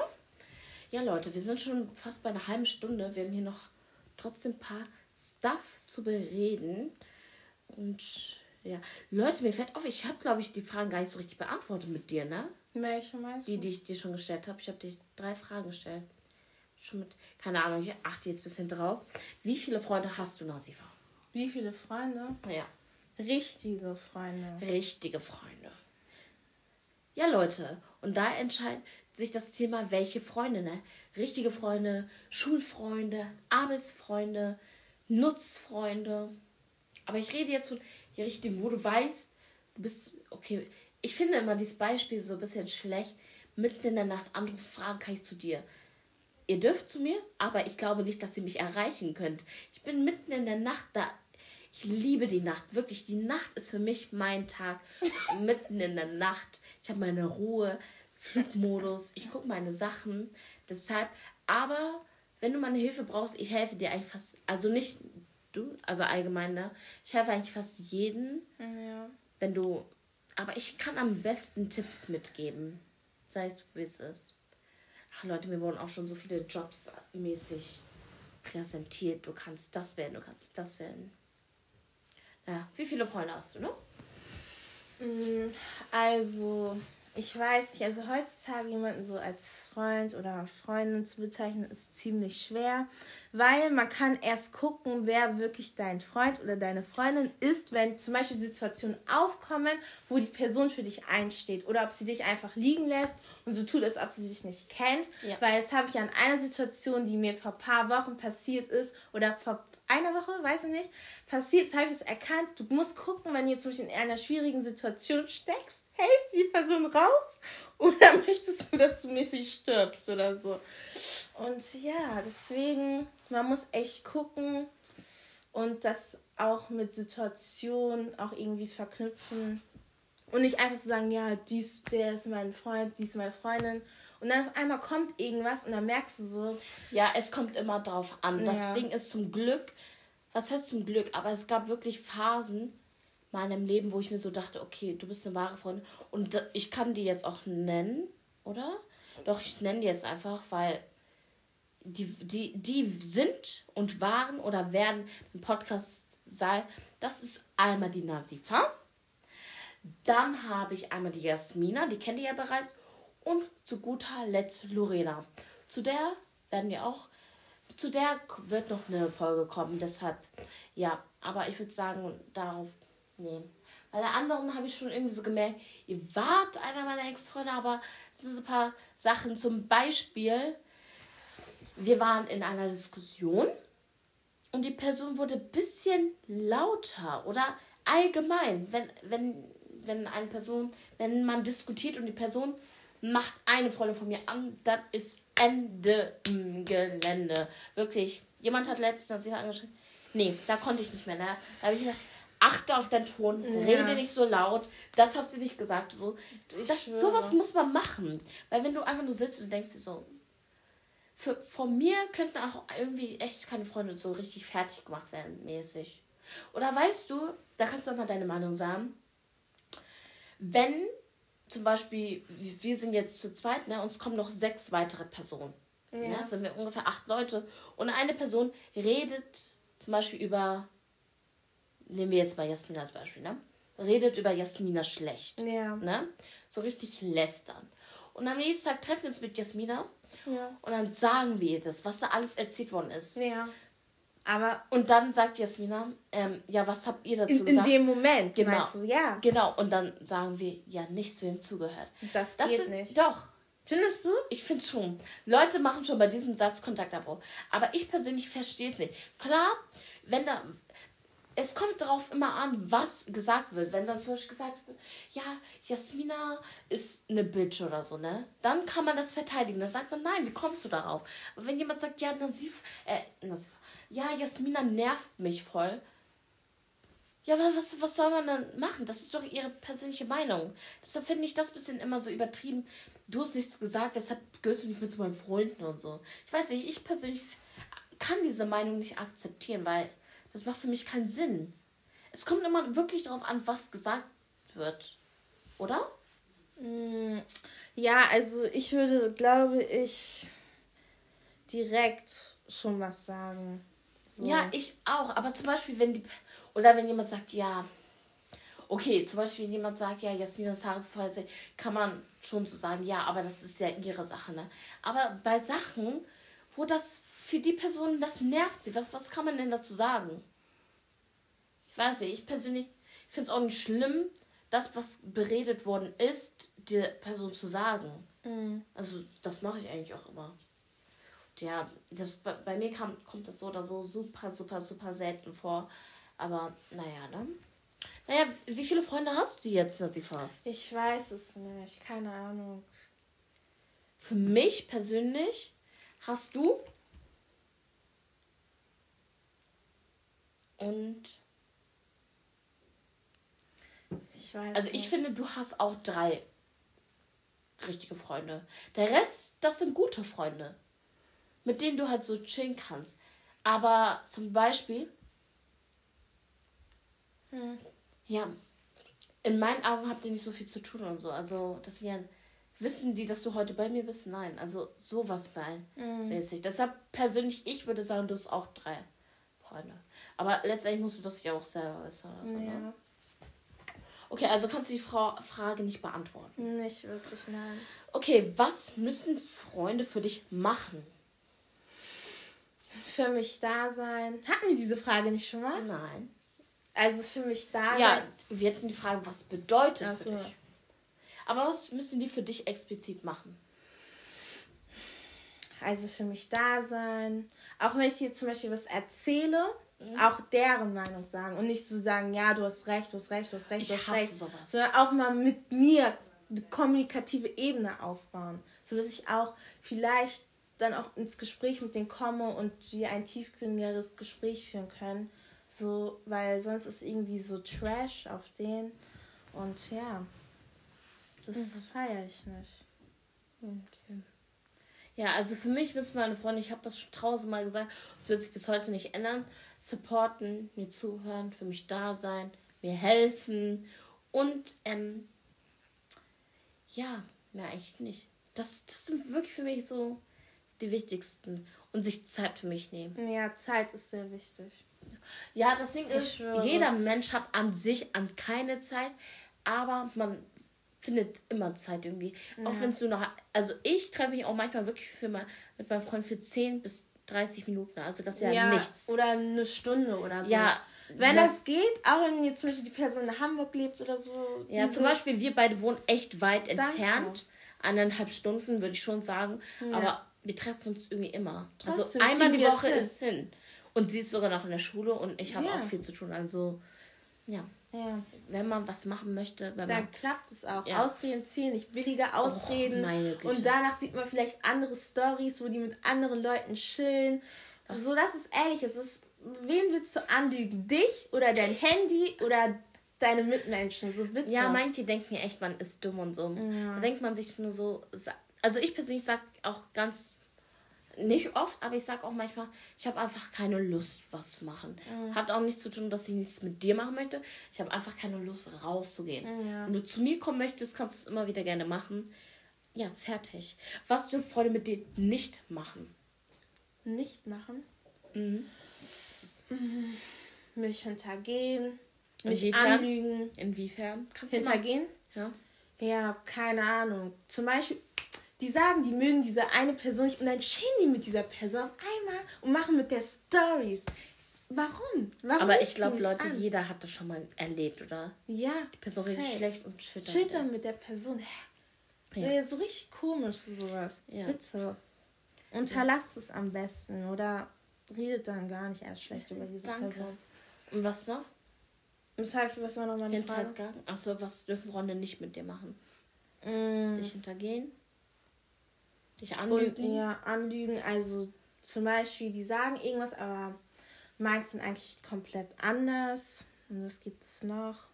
S1: Ja, Leute, wir sind schon fast bei einer halben Stunde. Wir haben hier noch trotzdem ein paar Stuff zu bereden. Und Ja. Leute, mir fällt auf, ich habe, glaube ich, die Fragen gar nicht so richtig beantwortet mit dir, ne?
S2: Welche meinst
S1: Die, die ich dir schon gestellt habe. Ich habe dir drei Fragen gestellt. Schon mit, keine Ahnung, ich achte jetzt ein bisschen drauf. Wie viele Freunde hast du, Nasifa?
S2: Wie viele Freunde?
S1: Ja.
S2: Richtige Freunde.
S1: Richtige Freunde. Ja, Leute, und da entscheidet sich das Thema, welche Freunde, ne? Richtige Freunde, Schulfreunde, Arbeitsfreunde, Nutzfreunde. Aber ich rede jetzt von die richtigen, wo du weißt, du bist, okay, ich finde immer dieses Beispiel so ein bisschen schlecht. Mitten in der Nacht andere Fragen kann ich zu dir. Ihr dürft zu mir, aber ich glaube nicht, dass ihr mich erreichen könnt. Ich bin mitten in der Nacht da. Ich liebe die Nacht. Wirklich, die Nacht ist für mich mein Tag. mitten in der Nacht. Ich habe meine Ruhe, Flugmodus. Ich gucke meine Sachen. Deshalb, aber wenn du meine Hilfe brauchst, ich helfe dir eigentlich fast. Also nicht du, also allgemein, ne? Ich helfe eigentlich fast jeden.
S2: Ja.
S1: Wenn du. Aber ich kann am besten Tipps mitgeben. Sei es, wie es ist. Ach Leute, mir wurden auch schon so viele Jobs mäßig präsentiert. Du kannst das werden, du kannst das werden. Ja, wie viele Freunde hast du, ne?
S2: Mm, Also, ich weiß nicht, also heutzutage jemanden so als Freund oder Freundin zu bezeichnen, ist ziemlich schwer, weil man kann erst gucken, wer wirklich dein Freund oder deine Freundin ist, wenn zum Beispiel Situationen aufkommen, wo die Person für dich einsteht oder ob sie dich einfach liegen lässt und so tut, als ob sie dich nicht kennt,
S1: Ja.
S2: weil das habe ich an einer Situation, die mir vor ein paar Wochen passiert ist oder vor einer Woche, weiß ich nicht, passiert ist, habe ich es erkannt. Du musst gucken, wenn du zum Beispiel in einer schwierigen Situation steckst, hält die Person raus oder möchtest du, dass du mäßig stirbst oder so. Und ja, deswegen, man muss echt gucken und das auch mit Situationen auch irgendwie verknüpfen. Und nicht einfach so sagen, ja, dies, der ist mein Freund, dies ist meine Freundin. Und dann auf einmal kommt irgendwas und dann merkst du so,
S1: Ja, es kommt immer drauf an. Das
S2: Ja.
S1: Ding ist zum Glück, was heißt zum Glück, aber es gab wirklich Phasen in meinem Leben, wo ich mir so dachte, okay, du bist eine wahre Freundin. Und ich kann die jetzt auch nennen, oder? Doch, ich nenne die jetzt einfach, weil die, die, die sind und waren oder werden im Podcast sein. Das ist einmal die Nasifa. Dann habe ich einmal die Jasmina, die kennt ihr ja bereits. Und zu guter Letzt Lorena. Zu der werden wir auch, zu der wird noch eine Folge kommen. Deshalb, ja, aber ich würde sagen, darauf, nee. Bei der anderen habe ich schon irgendwie so gemerkt, ihr wart einer meiner Ex-Freunde, aber es sind so ein paar Sachen. Zum Beispiel, wir waren in einer Diskussion und die Person wurde ein bisschen lauter oder allgemein, wenn, wenn, wenn eine Person, wenn man diskutiert und die Person macht eine Freundin von mir an, dann ist Ende im Gelände. Wirklich. Jemand hat letztens sie angeschrieben. Nee, da konnte ich nicht mehr. Ne? Da habe ich gesagt, achte auf deinen Ton, rede nicht so laut. Das hat sie nicht gesagt. So, das, sowas muss man machen. Weil wenn du einfach nur sitzt und denkst dir so, für, von mir könnten auch irgendwie echt keine Freunde so richtig fertig gemacht werden, mäßig. Oder weißt du, da kannst du auch mal deine Meinung sagen. Wenn zum Beispiel, wir sind jetzt zu zweit, ne, uns kommen noch sechs weitere Personen. Ja.
S2: Ja.
S1: sind wir ungefähr acht Leute. Und eine Person redet zum Beispiel über, nehmen wir jetzt mal Jasmina als Beispiel, ne? Redet über Jasmina schlecht.
S2: ja,
S1: Ne? So richtig lästern. Und am nächsten Tag treffen wir uns mit Jasmina
S2: ja,
S1: und dann sagen wir ihr das, was da alles erzählt worden ist.
S2: ja. Aber
S1: Und dann sagt Jasmina, ähm, ja, was habt ihr dazu
S2: in, in
S1: gesagt?
S2: dem Moment,
S1: Genau.
S2: du, ja,
S1: genau, und dann sagen wir, ja, nichts wem zugehört.
S2: das,
S1: Das
S2: geht
S1: sind,
S2: nicht.
S1: Doch,
S2: Findest du?
S1: ich finde schon. Leute machen schon bei diesem Satz Kontaktabbruch. Aber ich persönlich verstehe es nicht. Klar, wenn da. Es kommt darauf immer an, was gesagt wird. Wenn dann zum Beispiel gesagt wird, ja, Jasmina ist eine Bitch oder so, ne? Dann kann man das verteidigen. Dann sagt man, nein, wie kommst du darauf? Aber wenn jemand sagt, ja, Nasif, äh, Nasif, ja, Jasmina nervt mich voll. Ja, aber was, was soll man dann machen? Das ist doch ihre persönliche Meinung. Deshalb finde ich das bisschen immer so übertrieben. Du hast nichts gesagt, deshalb gehörst du nicht mehr zu meinen Freunden und so. Ich weiß nicht, ich persönlich kann diese Meinung nicht akzeptieren, weil das macht für mich keinen Sinn. Es kommt immer wirklich darauf an, was gesagt wird. Oder?
S2: Mm, Ja, also ich würde, glaube ich, direkt schon was sagen. So.
S1: Ja, ich auch. Aber zum Beispiel, wenn die. Oder wenn jemand sagt, ja. okay, zum Beispiel, wenn jemand sagt, ja, Jasminas Haare sind vorher kann man schon so sagen, ja, aber das ist ja ihre Sache, ne? Aber bei Sachen, wo das für die Person, das nervt sie, was, was kann man denn dazu sagen? Ich weiß nicht, ich persönlich finde es auch nicht schlimm, das, was beredet worden ist, der Person zu sagen. Mhm. Also, das mache ich eigentlich auch immer. Ja, das, bei, bei mir kam, kommt das so oder so super, super, super selten vor. Aber naja, ne? Naja, wie viele Freunde hast du jetzt, Nasifa?
S2: Ich weiß es nicht, keine Ahnung.
S1: Für mich persönlich hast du und ich weiß also ich nicht. finde, du hast auch drei richtige Freunde. Der Rest, das sind gute Freunde, mit denen du halt so chillen kannst. Aber zum Beispiel hm. Ja, in meinen Augen habt ihr nicht so viel zu tun und so. Also, das sind ja. Wissen die, dass du heute bei mir bist? Nein. Also, sowas bei mhm. mäßig. Deshalb persönlich, ich würde sagen, du hast auch drei Freunde. Aber letztendlich musst du das ja auch selber wissen. Also, ja. Ne? Okay, also kannst du die Fra Frage nicht beantworten.
S2: Nicht wirklich, nein.
S1: Okay, was müssen Freunde für dich machen?
S2: Für mich da sein. Hatten wir diese Frage nicht schon mal?
S1: Nein.
S2: Also für mich da.
S1: Ja, wir hatten die Frage, was bedeutet Ach so. Aber was müssen die für dich explizit machen?
S2: Also für mich da sein. Auch wenn ich dir zum Beispiel was erzähle, mhm. auch deren Meinung sagen. Und nicht so sagen, ja, du hast recht, du hast recht, du hast recht, du hast recht. Sowas. Sondern auch mal mit mir eine kommunikative Ebene aufbauen. Sodass ich auch vielleicht dann auch ins Gespräch mit denen komme und wir ein tiefgründigeres Gespräch führen können. So, weil sonst ist irgendwie so Trash auf den. Und ja, das mhm. feiere ich nicht.
S1: Okay. Ja, also für mich müssen meine Freunde, ich habe das schon tausendmal gesagt, es wird sich bis heute nicht ändern, supporten, mir zuhören, für mich da sein, mir helfen und ähm, ja, mehr eigentlich nicht. Das, das sind wirklich für mich so die wichtigsten und sich Zeit für mich nehmen.
S2: Ja, Zeit ist sehr wichtig.
S1: Ja, das Ding ist, jeder Mensch hat an sich an keine Zeit, aber man findet immer Zeit irgendwie. Ja. Auch wenn es nur noch. Also ich treffe mich auch manchmal wirklich für mal mit meinem Freund für 10 bis 30 Minuten. Also das ist ja, ja nichts.
S2: Oder eine Stunde oder so. Ja. Wenn das, das geht, auch wenn jetzt zum Beispiel die Person in Hamburg lebt oder so.
S1: Ja, zum Beispiel, wir beide wohnen echt weit entfernt. Eineinhalb Stunden, würde ich schon sagen. Ja. Aber wir treffen uns irgendwie immer. Also Trotzdem also einmal die Woche ist hin. Und sie ist sogar noch in der Schule und ich habe ja. auch viel zu tun. Also, ja. ja. Wenn man was machen möchte,
S2: wenn
S1: dann man,
S2: klappt es auch. Ja. Ausreden ziehen, nicht billige Ausreden. Oh, und danach sieht man vielleicht andere Stories, wo die mit anderen Leuten chillen. Das so, das ist ehrlich. Es ist, wen willst du anlügen? Dich oder dein Handy oder deine Mitmenschen? So bitte.
S1: Ja, manche denken echt, man ist dumm und so. Da denkt man sich nur so. Also ich persönlich sage auch ganz nicht oft, aber ich sage auch manchmal, ich habe einfach keine Lust, was zu machen. Mhm. Hat auch nichts zu tun, dass ich nichts mit dir machen möchte. Ich habe einfach keine Lust, rauszugehen. Mhm, ja. Wenn du zu mir kommen möchtest, kannst du es immer wieder gerne machen. Ja, fertig. Was du Freunde mit dir nicht machen?
S2: Nicht machen? Mhm. mhm. Mich hintergehen. Mich
S1: Inwiefern? anlügen. Inwiefern?
S2: Kannst hintergehen? Ja. Ja, keine Ahnung. Zum Beispiel, die sagen, die mögen diese eine Person nicht und dann chillen die mit dieser Person auf einmal und machen mit der Stories. Warum? Warum
S1: Aber ich glaube, Leute, an? jeder hat das schon mal erlebt, oder? Ja. Die Person redet schlecht und
S2: dann. Chillt dann mit der Person. Hä? Ja. ja. So richtig komisch, sowas. Ja. Bitte. Unterlasst ja. es am besten oder redet dann gar nicht erst schlecht über diese Danke. Person.
S1: Und was noch?
S2: Weshalb, was war nochmal eine
S1: Frage? Achso, was dürfen Freunde nicht mit dir machen? Mm. Dich hintergehen?
S2: Dich anlügen? Und, ja, anlügen. Also zum Beispiel, die sagen irgendwas, aber meins sind eigentlich komplett anders. Und was gibt es noch?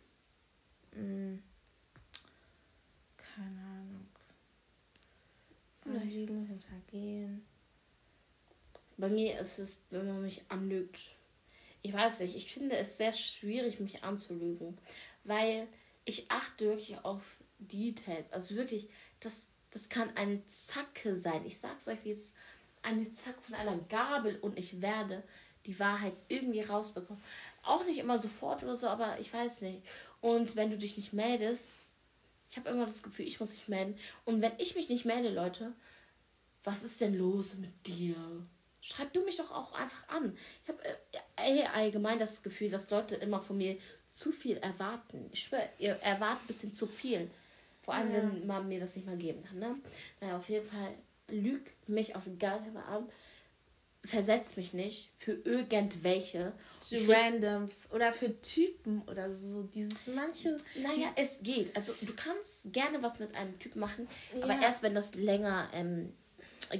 S2: Hm. Keine Ahnung. Anlügen, hintergehen.
S1: Bei mir ist es, wenn man mich anlügt. Ich weiß nicht, ich finde es sehr schwierig, mich anzulügen. Weil ich achte wirklich auf Details. Also wirklich, das das kann eine Zacke sein. Ich sag's euch, wie es ist. Eine Zacke von einer Gabel und ich werde die Wahrheit irgendwie rausbekommen. auch nicht immer sofort oder so, aber ich weiß nicht. Und wenn du dich nicht meldest, ich habe immer das Gefühl, ich muss mich melden. Und wenn ich mich nicht melde, Leute, was ist denn los mit dir? Schreib du mich doch auch einfach an. Ich habe äh, allgemein das Gefühl, dass Leute immer von mir zu viel erwarten. Ich schwöre, ihr erwartet ein bisschen zu viel. Vor allem, ja. wenn man mir das nicht mal geben kann. Ne? Naja, auf jeden Fall lügt mich auf gar keinen Fall an. Versetzt mich nicht für irgendwelche.
S2: Zu Randoms oder für Typen oder so. Dieses manche.
S1: Naja, es geht. Also du kannst gerne was mit einem Typ machen, ja. aber erst wenn das länger ähm,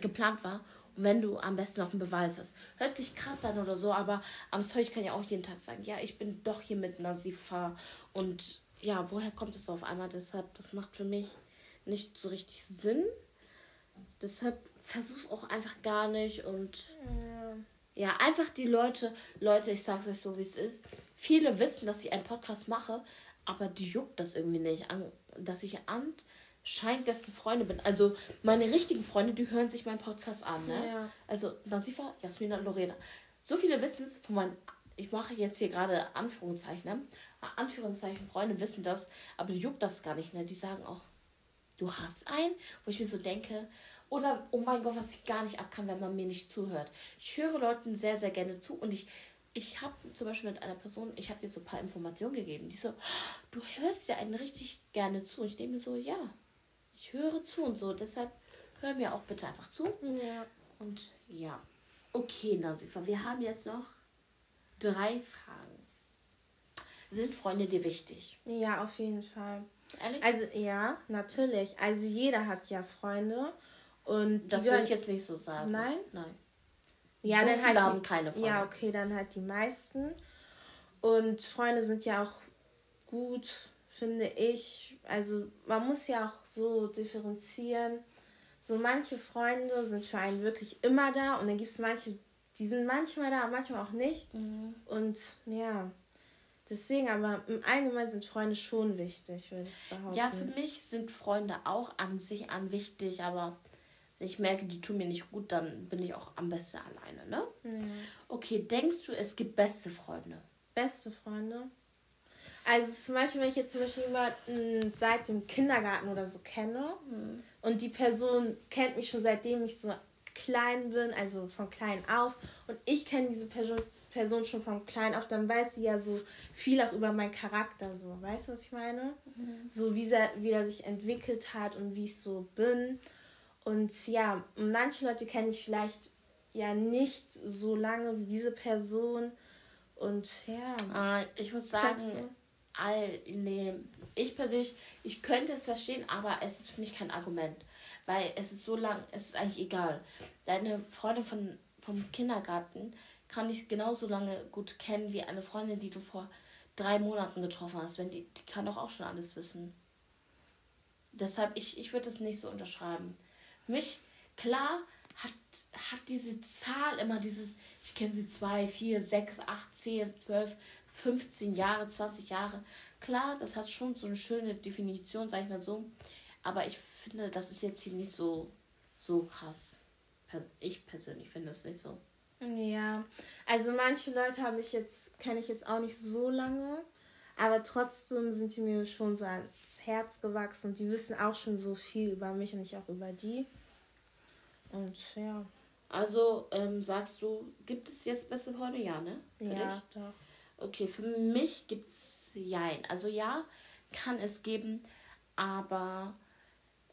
S1: geplant war und wenn du am besten noch einen Beweis hast. Hört sich krass an oder so, aber am Zeug kann ja auch jeden Tag sagen, ja, ich bin doch hier mit Nasifa und ja, woher kommt es auf einmal? Deshalb, das macht für mich nicht so richtig Sinn. Deshalb versuch's auch einfach gar nicht und ja. ja, einfach die Leute, Leute, ich sag's euch so, wie es ist. Viele wissen, dass ich einen Podcast mache, aber die juckt das irgendwie nicht an, dass ich anscheinend dessen Freunde bin. Also meine richtigen Freunde, die hören sich meinen Podcast an, ne? Ja. Also Nasifa, Jasmina, Lorena. So viele wissen es von meinen, ich mache jetzt hier gerade Anführungszeichen, ne? Anführungszeichen Freunde wissen das, aber die juckt das gar nicht, ne? Die sagen auch, du hast einen, wo ich mir so denke, oder, oh mein Gott, was ich gar nicht ab kann, wenn man mir nicht zuhört. Ich höre Leuten sehr, sehr gerne zu und ich, ich habe zum Beispiel mit einer Person, ich habe ihr so ein paar Informationen gegeben, die so, du hörst ja einen richtig gerne zu. Und ich denke mir so, ja, ich höre zu und so. Deshalb hör mir auch bitte einfach zu. Ja. Und ja. Okay, Nasifa, wir haben jetzt noch drei Fragen. Sind Freunde dir wichtig?
S2: Ja, auf jeden Fall. Ehrlich? Also ja, natürlich. Also jeder hat ja Freunde. Und das würde ich jetzt nicht so sagen. Nein? Nein. Ja, so dann halt haben die, keine Freunde. Ja, okay, dann halt die meisten. Und Freunde sind ja auch gut, finde ich. Also man muss ja auch so differenzieren. So manche Freunde sind für einen wirklich immer da und dann gibt es manche, die sind manchmal da, manchmal auch nicht. Mhm. Und ja, deswegen, aber im Allgemeinen sind Freunde schon wichtig, würde ich
S1: behaupten. Ja, für mich sind Freunde auch an sich an wichtig, aber wenn ich merke, die tun mir nicht gut, dann bin ich auch am besten alleine, ne? Ja. Okay, denkst du, es gibt beste Freunde?
S2: Beste Freunde? Also zum Beispiel, wenn ich jetzt zum Beispiel jemanden seit dem Kindergarten oder so kenne mhm. und die Person kennt mich schon seitdem ich so klein bin, also von klein auf und ich kenne diese Person, Person schon von klein auf, dann weiß sie ja so viel auch über meinen Charakter, so. Weißt du, was ich meine? Mhm. So wie er, wie er sich entwickelt hat und wie ich so bin. Und ja, manche Leute kenne ich vielleicht ja nicht so lange wie diese Person. Und ja.
S1: Ah, ich muss sagen, all, nee, ich persönlich, ich könnte es verstehen, aber es ist für mich kein Argument. Weil es ist so lang, es ist eigentlich egal. Deine Freundin von, vom Kindergarten kann ich genauso lange gut kennen wie eine Freundin, die du vor drei Monaten getroffen hast. Wenn die, die kann doch auch schon alles wissen. Deshalb, ich, ich würde es nicht so unterschreiben mich, klar, hat, hat diese Zahl immer dieses, ich kenne sie zwei, vier, sechs, acht, zehn, zwölf, 15 Jahre, 20 Jahre. Klar, das hat schon so eine schöne Definition, sag ich mal so. Aber ich finde, das ist jetzt hier nicht so, so krass. Ich persönlich finde es nicht so.
S2: Ja, also manche Leute habe ich jetzt, kenne ich jetzt auch nicht so lange, aber trotzdem sind die mir schon so ans Herz gewachsen und die wissen auch schon so viel über mich und ich auch über die. Und ja.
S1: Also ähm, sagst du, gibt es jetzt beste Freunde? Ja, ne? Für ja, dich? doch. Okay, für mich gibt es Jein. Also ja, kann es geben, aber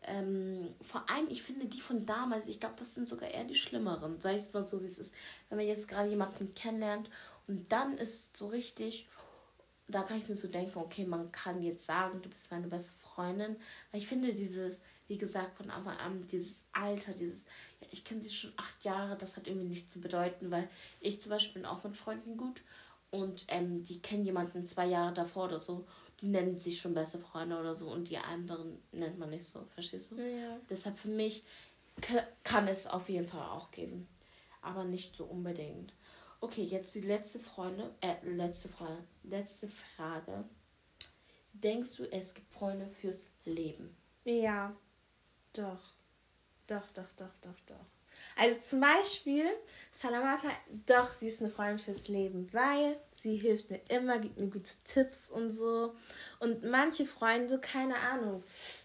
S1: ähm, vor allem, ich finde die von damals, ich glaube, das sind sogar eher die schlimmeren. Sag ich es mal so, wie es ist. Wenn man jetzt gerade jemanden kennenlernt und dann ist so richtig, da kann ich mir so denken, okay, man kann jetzt sagen, du bist meine beste Freundin. Weil ich finde dieses, wie gesagt, von Anfang an, dieses Alter, dieses, ja, ich kenne sie schon acht Jahre, das hat irgendwie nichts zu bedeuten, weil ich zum Beispiel bin auch mit Freunden gut und ähm, die kennen jemanden zwei Jahre davor oder so, die nennen sich schon beste Freunde oder so und die anderen nennt man nicht so, verstehst du? Ja. Deshalb für mich kann es auf jeden Fall auch geben, aber nicht so unbedingt. Okay, jetzt die letzte Freunde, äh, letzte Frage, letzte Frage. Denkst du, es gibt Freunde fürs Leben?
S2: Ja, doch. Doch, doch, doch, doch, doch. Also zum Beispiel, Salamata, doch, sie ist eine Freundin fürs Leben, weil sie hilft mir immer, gibt mir gute Tipps und so. Und manche Freunde, keine Ahnung,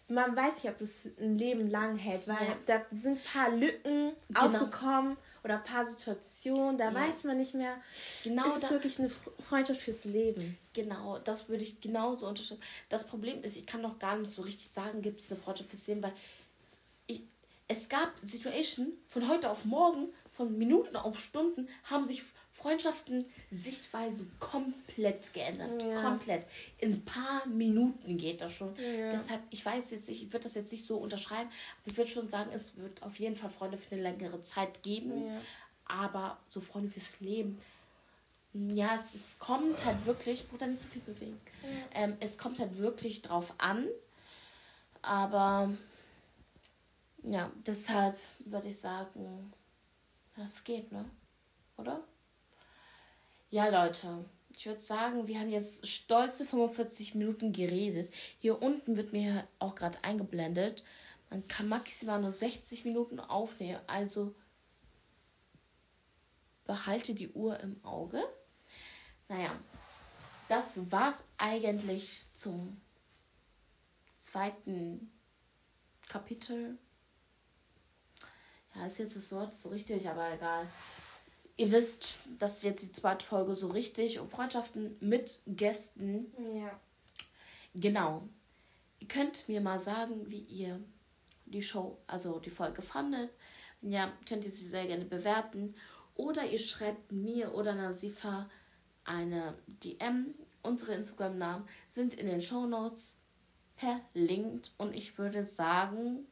S2: man weiß nicht, ob es ein Leben lang hält, weil ja. da sind ein paar Lücken genau. aufgekommen oder ein paar Situationen, da ja. weiß man nicht mehr. Genau, ist da, wirklich eine Freundschaft fürs Leben.
S1: Genau, das würde ich genauso unterschreiben. Das Problem ist, ich kann noch gar nicht so richtig sagen, gibt es eine Freundschaft fürs Leben, weil es gab Situationen von heute auf morgen, von Minuten auf Stunden, haben sich Freundschaften, Sichtweise komplett geändert. Ja. Komplett. In ein paar Minuten geht das schon. Ja. Deshalb, ich weiß jetzt nicht, ich würde das jetzt nicht so unterschreiben, aber ich würde schon sagen, es wird auf jeden Fall Freunde für eine längere Zeit geben. Ja. Aber so Freunde fürs Leben. Ja, es, es kommt halt wirklich, Bruder, nicht so viel bewegen. Ähm, es kommt halt wirklich drauf an. Aber ja, deshalb würde ich sagen, das geht, ne? Oder? Ja, Leute, ich würde sagen, wir haben jetzt stolze 45 Minuten geredet. Hier unten wird mir auch gerade eingeblendet. Man kann maximal nur 60 Minuten aufnehmen. Also behalte die Uhr im Auge. Naja, das war's eigentlich zum zweiten Kapitel. Ja, ist jetzt das Wort so richtig, aber egal. Ihr wisst, das ist jetzt die zweite Folge so richtig. Und Freundschaften mit Gästen. Ja. Genau. Ihr könnt mir mal sagen, wie ihr die Show, also die Folge fandet. Ja, könnt ihr sie sehr gerne bewerten. Oder ihr schreibt mir oder Nasifa eine DM. Unsere Instagram-Namen sind in den Show Notes verlinkt. Und ich würde sagen,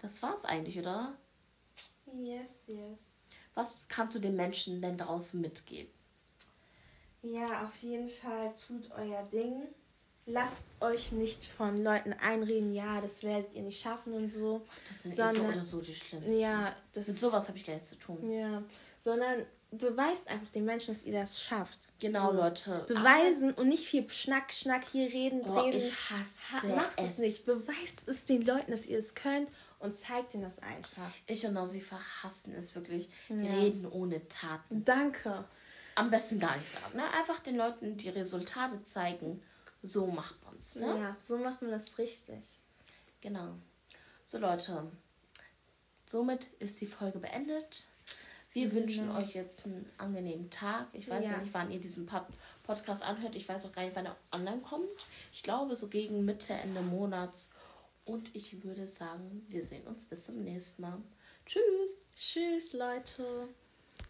S1: das war's eigentlich, oder?
S2: Yes, yes.
S1: Was kannst du den Menschen denn draußen mitgeben?
S2: Ja, auf jeden Fall tut euer Ding. Lasst euch nicht von Leuten einreden, ja, das werdet ihr nicht schaffen und so. Das sind sondern, so oder so die schlimmsten.
S1: Ja, das Mit sowas habe ich gar nichts zu tun.
S2: Ja, sondern beweist einfach den Menschen, dass ihr das schafft. Genau, so. Leute. Beweisen und nicht viel Schnack, Schnack hier reden, oh, reden. Ich hasse ha Macht es. es nicht. Beweist es den Leuten, dass ihr es könnt und zeigt ihnen das einfach.
S1: Ich und sie verhassen es wirklich. Ja. Reden ohne Taten.
S2: Danke.
S1: Am besten gar nicht sagen. Ne? Einfach den Leuten die Resultate zeigen. So macht man es. Ne?
S2: Ja, so macht man das richtig.
S1: Genau. So Leute, somit ist die Folge beendet. Wir mhm. wünschen euch jetzt einen angenehmen Tag. Ich weiß ja. ja nicht, wann ihr diesen Pod Podcast anhört. Ich weiß auch gar nicht, wann er online kommt. Ich glaube, so gegen Mitte, Ende Monats. Und ich würde sagen, wir sehen uns bis zum nächsten Mal. Tschüss.
S2: Tschüss, Leute.